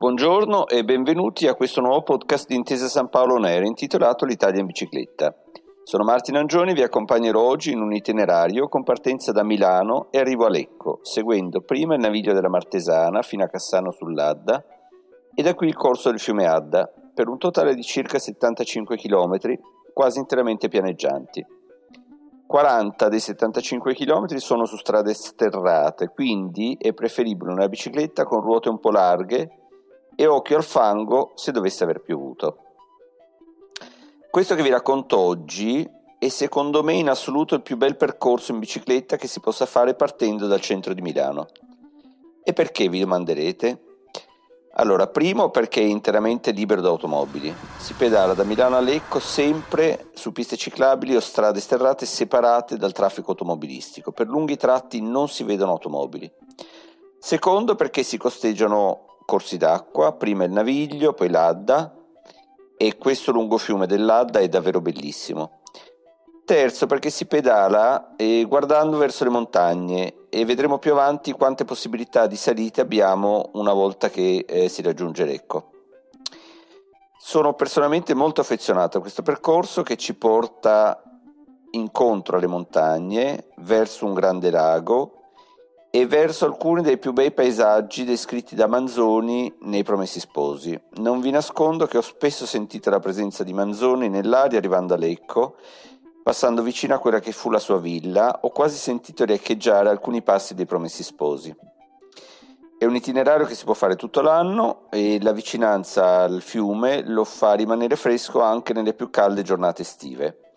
Buongiorno e benvenuti a questo nuovo podcast di Intesa San Paolo Air intitolato L'Italia in bicicletta. Sono Martino Angioni, vi accompagnerò oggi in un itinerario con partenza da Milano e arrivo a Lecco, seguendo prima il naviglio della Martesana fino a Cassano sull'Adda e da qui il corso del fiume Adda, per un totale di circa 75 km, quasi interamente pianeggianti. 40 dei 75 km sono su strade sterrate, quindi è preferibile una bicicletta con ruote un po' larghe e occhio al fango se dovesse aver piovuto. Questo che vi racconto oggi è secondo me in assoluto il più bel percorso in bicicletta che si possa fare partendo dal centro di Milano. E perché vi domanderete? Allora, primo perché è interamente libero da automobili. Si pedala da Milano a Lecco sempre su piste ciclabili o strade sterrate separate dal traffico automobilistico. Per lunghi tratti non si vedono automobili. Secondo perché si costeggiano corsi d'acqua, prima il Naviglio, poi l'Adda e questo lungo fiume dell'Adda è davvero bellissimo. Terzo perché si pedala eh, guardando verso le montagne e vedremo più avanti quante possibilità di salite abbiamo una volta che eh, si raggiunge Lecco. Sono personalmente molto affezionato a questo percorso che ci porta incontro alle montagne, verso un grande lago e verso alcuni dei più bei paesaggi descritti da Manzoni nei Promessi Sposi. Non vi nascondo che ho spesso sentito la presenza di Manzoni nell'aria arrivando a Lecco, passando vicino a quella che fu la sua villa, ho quasi sentito riecheggiare alcuni passi dei Promessi Sposi. È un itinerario che si può fare tutto l'anno e la vicinanza al fiume lo fa rimanere fresco anche nelle più calde giornate estive.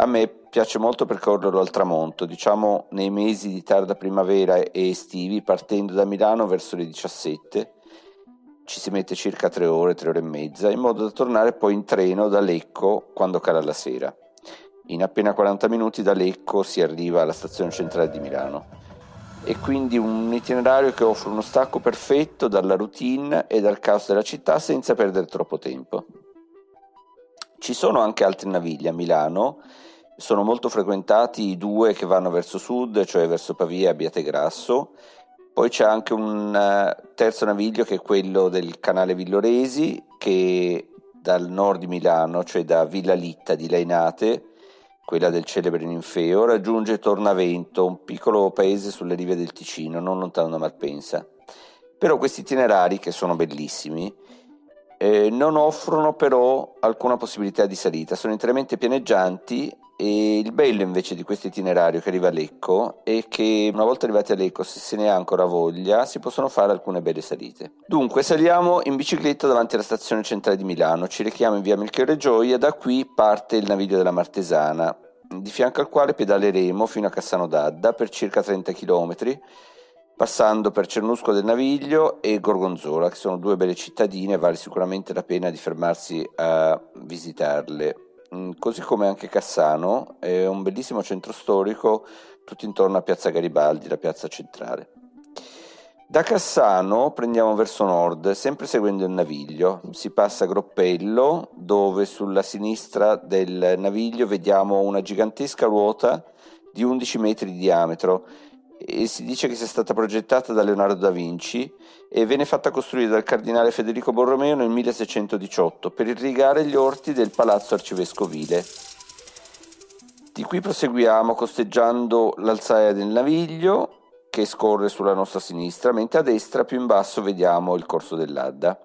A me piace molto percorrerlo al tramonto, diciamo nei mesi di tarda primavera e estivi, partendo da Milano verso le 17. Ci si mette circa tre ore, tre ore e mezza, in modo da tornare poi in treno da Lecco quando cala la sera. In appena 40 minuti da Lecco si arriva alla stazione centrale di Milano. È quindi un itinerario che offre uno stacco perfetto dalla routine e dal caos della città senza perdere troppo tempo. Ci sono anche altri navigli a Milano sono molto frequentati i due che vanno verso sud, cioè verso Pavia e Abbiategrasso. Poi c'è anche un uh, terzo naviglio che è quello del canale Villoresi, che dal nord di Milano, cioè da Villa Litta di Lainate, quella del celebre Ninfeo, raggiunge Tornavento, un piccolo paese sulle rive del Ticino, non lontano da Malpensa. Però questi itinerari, che sono bellissimi, eh, non offrono però alcuna possibilità di salita, sono interamente pianeggianti e il bello invece di questo itinerario che arriva a Lecco è che una volta arrivati a Lecco, se se ne ha ancora voglia, si possono fare alcune belle salite. Dunque, saliamo in bicicletta davanti alla stazione centrale di Milano, ci rechiamo in via Melchiorre Gioia, da qui parte il naviglio della Martesana, di fianco al quale pedaleremo fino a Cassano d'Adda per circa 30 km, passando per Cernusco del Naviglio e Gorgonzola, che sono due belle cittadine, vale sicuramente la pena di fermarsi a visitarle Mm, così come anche Cassano, è un bellissimo centro storico tutto intorno a Piazza Garibaldi, la piazza centrale. Da Cassano prendiamo verso nord, sempre seguendo il naviglio. Si passa a Groppello, dove sulla sinistra del naviglio vediamo una gigantesca ruota di 11 metri di diametro e si dice che sia stata progettata da Leonardo da Vinci e venne fatta costruire dal cardinale Federico Borromeo nel 1618 per irrigare gli orti del palazzo arcivescovile. Di qui proseguiamo costeggiando l'alzaia del Naviglio che scorre sulla nostra sinistra, mentre a destra più in basso vediamo il corso dell'Adda.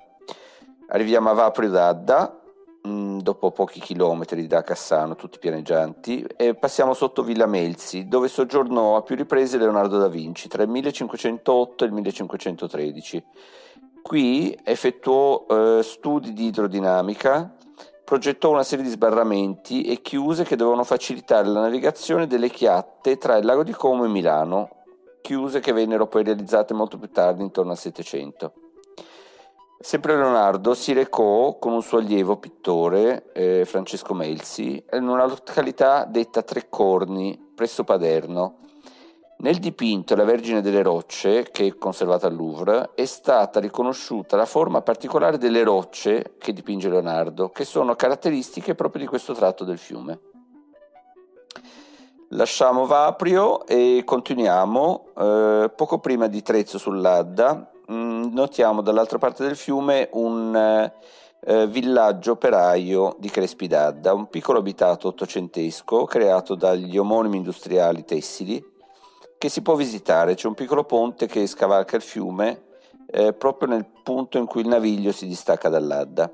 Arriviamo a Vaprio d'Adda, Mm, dopo pochi chilometri da Cassano, tutti pianeggianti, e passiamo sotto Villa Melzi, dove soggiornò a più riprese Leonardo da Vinci tra il 1508 e il 1513. Qui effettuò eh, studi di idrodinamica, progettò una serie di sbarramenti e chiuse che dovevano facilitare la navigazione delle chiatte tra il lago di Como e Milano, chiuse che vennero poi realizzate molto più tardi, intorno al Settecento. Sempre Leonardo si recò con un suo allievo pittore, eh, Francesco Melzi, in una località detta Tre Corni, presso Paderno. Nel dipinto La Vergine delle Rocce, che è conservata al Louvre, è stata riconosciuta la forma particolare delle rocce che dipinge Leonardo, che sono caratteristiche proprio di questo tratto del fiume. Lasciamo Vaprio e continuiamo. Eh, poco prima di Trezzo sull'Adda, mh, mm, notiamo dall'altra parte del fiume un eh, villaggio operaio di Crespi d'Adda, un piccolo abitato ottocentesco creato dagli omonimi industriali tessili che si può visitare. C'è un piccolo ponte che scavalca il fiume eh, proprio nel punto in cui il naviglio si distacca dall'Adda.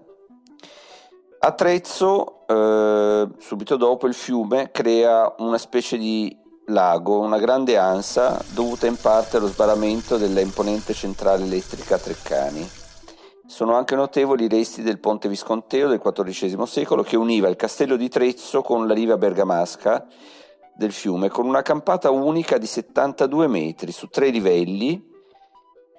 A Trezzo, eh, subito dopo, il fiume crea una specie di lago, una grande ansa dovuta in parte allo sbarramento della imponente centrale elettrica Treccani. Sono anche notevoli i resti del ponte visconteo del XIV secolo che univa il castello di Trezzo con la riva bergamasca del fiume con una campata unica di 72 metri su tre livelli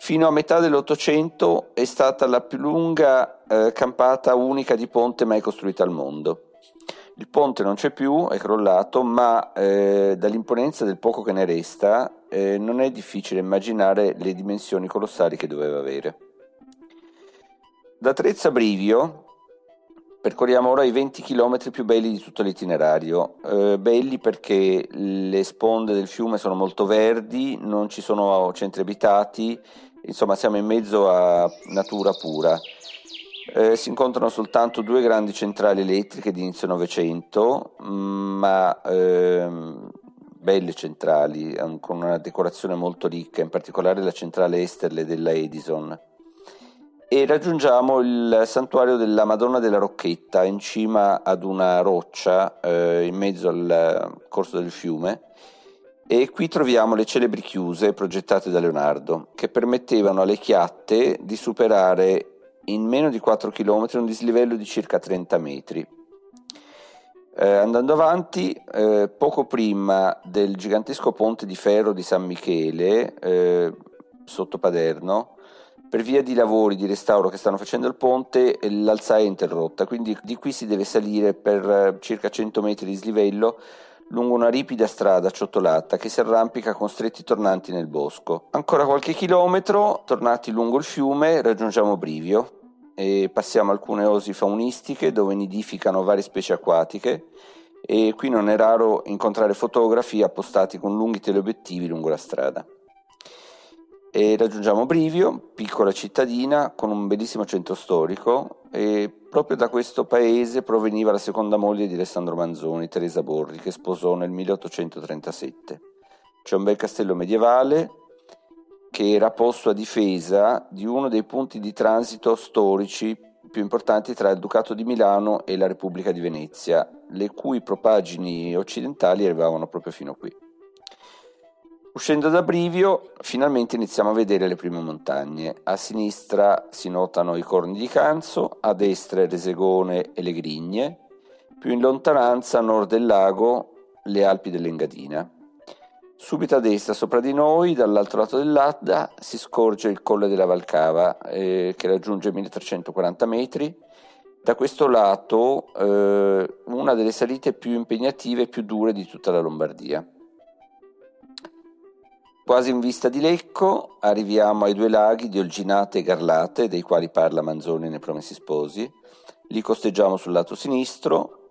Fino a metà dell'Ottocento è stata la più lunga eh, campata unica di ponte mai costruita al mondo. Il ponte non c'è più, è crollato, ma eh, dall'imponenza del poco che ne resta eh, non è difficile immaginare le dimensioni colossali che doveva avere. Da Trezza Brivio percorriamo ora i 20 km più belli di tutto l'itinerario. Eh, belli perché le sponde del fiume sono molto verdi, non ci sono centri abitati insomma siamo in mezzo a natura pura. Eh, si incontrano soltanto due grandi centrali elettriche di inizio Novecento, ma ehm, belle centrali, con una decorazione molto ricca, in particolare la centrale Esterle della Edison. E raggiungiamo il santuario della Madonna della Rocchetta in cima ad una roccia eh, in mezzo al corso del fiume e qui troviamo le celebri chiuse progettate da Leonardo, che permettevano alle chiatte di superare in meno di 4 km un dislivello di circa 30 metri. Eh, andando avanti, eh, poco prima del gigantesco ponte di ferro di San Michele, eh, sotto Paderno, per via di lavori di restauro che stanno facendo il ponte, l'alzaia è interrotta, quindi di qui si deve salire per eh, circa 100 metri di slivello lungo una ripida strada ciottolata che si arrampica con stretti tornanti nel bosco. Ancora qualche chilometro, tornati lungo il fiume, raggiungiamo Brivio e passiamo alcune osi faunistiche dove nidificano varie specie acquatiche e qui non è raro incontrare fotografi appostati con lunghi teleobiettivi lungo la strada. E raggiungiamo Brivio, piccola cittadina con un bellissimo centro storico e proprio da questo paese proveniva la seconda moglie di Alessandro Manzoni, Teresa Borri, che sposò nel 1837. C'è un bel castello medievale che era posto a difesa di uno dei punti di transito storici più importanti tra il Ducato di Milano e la Repubblica di Venezia, le cui propagini occidentali arrivavano proprio fino qui. Uscendo da Brivio, finalmente iniziamo a vedere le prime montagne. A sinistra si notano i corni di Canzo, a destra il Resegone e le Grigne, più in lontananza a nord del lago le Alpi dell'Engadina. Subito a destra, sopra di noi, dall'altro lato dell'Adda, si scorge il Colle della Valcava, eh, che raggiunge 1340 metri. Da questo lato, eh, una delle salite più impegnative e più dure di tutta la Lombardia. Quasi in vista di Lecco arriviamo ai due laghi di Olginate e Garlate, dei quali parla Manzoni nei Promessi Sposi. Li costeggiamo sul lato sinistro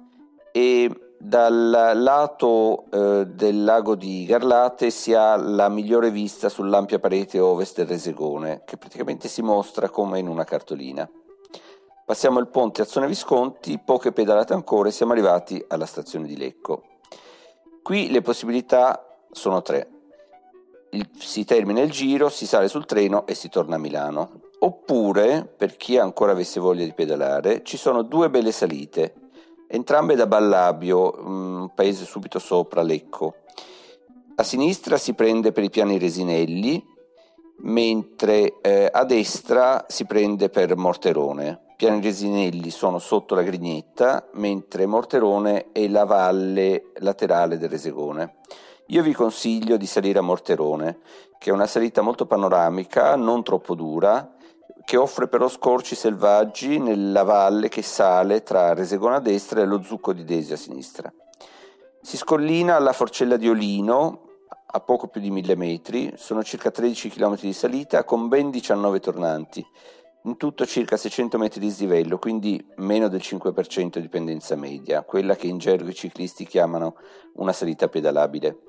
e dal lato eh, del lago di Garlate si ha la migliore vista sull'ampia parete ovest del Resegone, che praticamente si mostra come in una cartolina. Passiamo il ponte Azzone Visconti, poche pedalate ancora e siamo arrivati alla stazione di Lecco. Qui le possibilità sono tre il, si termina il giro, si sale sul treno e si torna a Milano. Oppure, per chi ancora avesse voglia di pedalare, ci sono due belle salite, entrambe da Ballabio, un paese subito sopra Lecco. A sinistra si prende per i piani Resinelli, mentre eh, a destra si prende per Morterone. Piani Resinelli sono sotto la Grignetta, mentre Morterone è la valle laterale del Resegone. Io vi consiglio di salire a Morterone, che è una salita molto panoramica, non troppo dura, che offre però scorci selvaggi nella valle che sale tra Resegona a destra e lo Zucco di Desi a sinistra. Si scollina alla Forcella di Olino, a poco più di mille metri, sono circa 13 km di salita con ben 19 tornanti, in tutto circa 600 metri di slivello, quindi meno del 5% di pendenza media, quella che in gergo i ciclisti chiamano una salita pedalabile.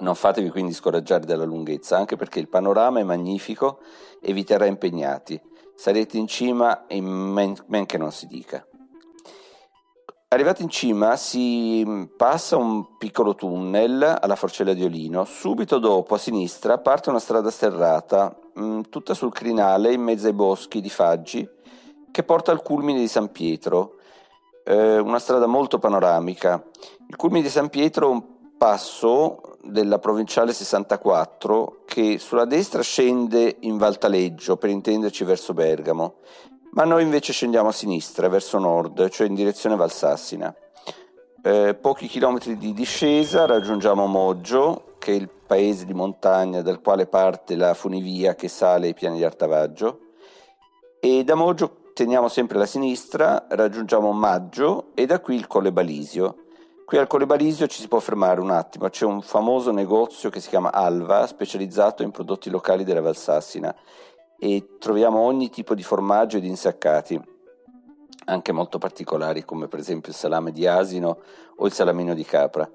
Non fatevi quindi scoraggiare dalla lunghezza, anche perché il panorama è magnifico e vi terrà impegnati. Sarete in cima in men, men che non si dica. Arrivati in cima si passa un piccolo tunnel alla Forcella di Olino, subito dopo a sinistra parte una strada sterrata mh, tutta sul crinale in mezzo ai boschi di Faggi che porta al culmine di San Pietro, eh, una strada molto panoramica. Il culmine di San Pietro è un passo della provinciale 64 che sulla destra scende in Valtaleggio, per intenderci verso Bergamo, ma noi invece scendiamo a sinistra, verso nord, cioè in direzione Valsassina. Eh, pochi chilometri di discesa raggiungiamo Moggio, che è il paese di montagna dal quale parte la funivia che sale ai piani di Artavaggio e da Moggio teniamo sempre la sinistra, raggiungiamo Maggio e da qui il Colle Balisio. Qui al Colle Balisio ci si può fermare un attimo, c'è un famoso negozio che si chiama Alva, specializzato in prodotti locali della Valsassina e troviamo ogni tipo di formaggio ed insaccati, anche molto particolari come per esempio il salame di asino o il salamino di capra.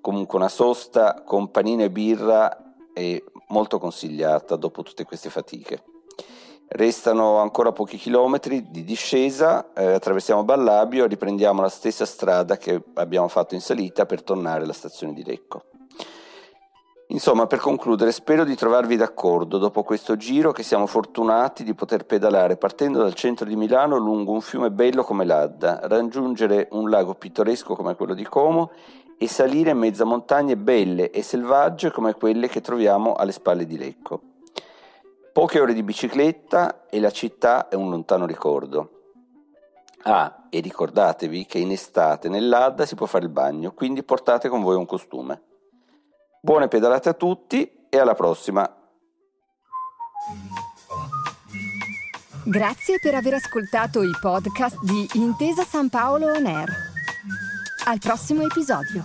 Comunque una sosta con panino e birra è molto consigliata dopo tutte queste fatiche. Restano ancora pochi chilometri di discesa, eh, attraversiamo Ballabio e riprendiamo la stessa strada che abbiamo fatto in salita per tornare alla stazione di Lecco. Insomma, per concludere, spero di trovarvi d'accordo dopo questo giro che siamo fortunati di poter pedalare partendo dal centro di Milano lungo un fiume bello come l'Adda, raggiungere un lago pittoresco come quello di Como e salire in mezzo a montagne belle e selvagge come quelle che troviamo alle spalle di Lecco. Poche ore di bicicletta e la città è un lontano ricordo. Ah, e ricordatevi che in estate nell'Adda si può fare il bagno, quindi portate con voi un costume. Buone pedalate a tutti e alla prossima! Grazie per aver ascoltato i podcast di Intesa San Paolo On Air. Al prossimo episodio.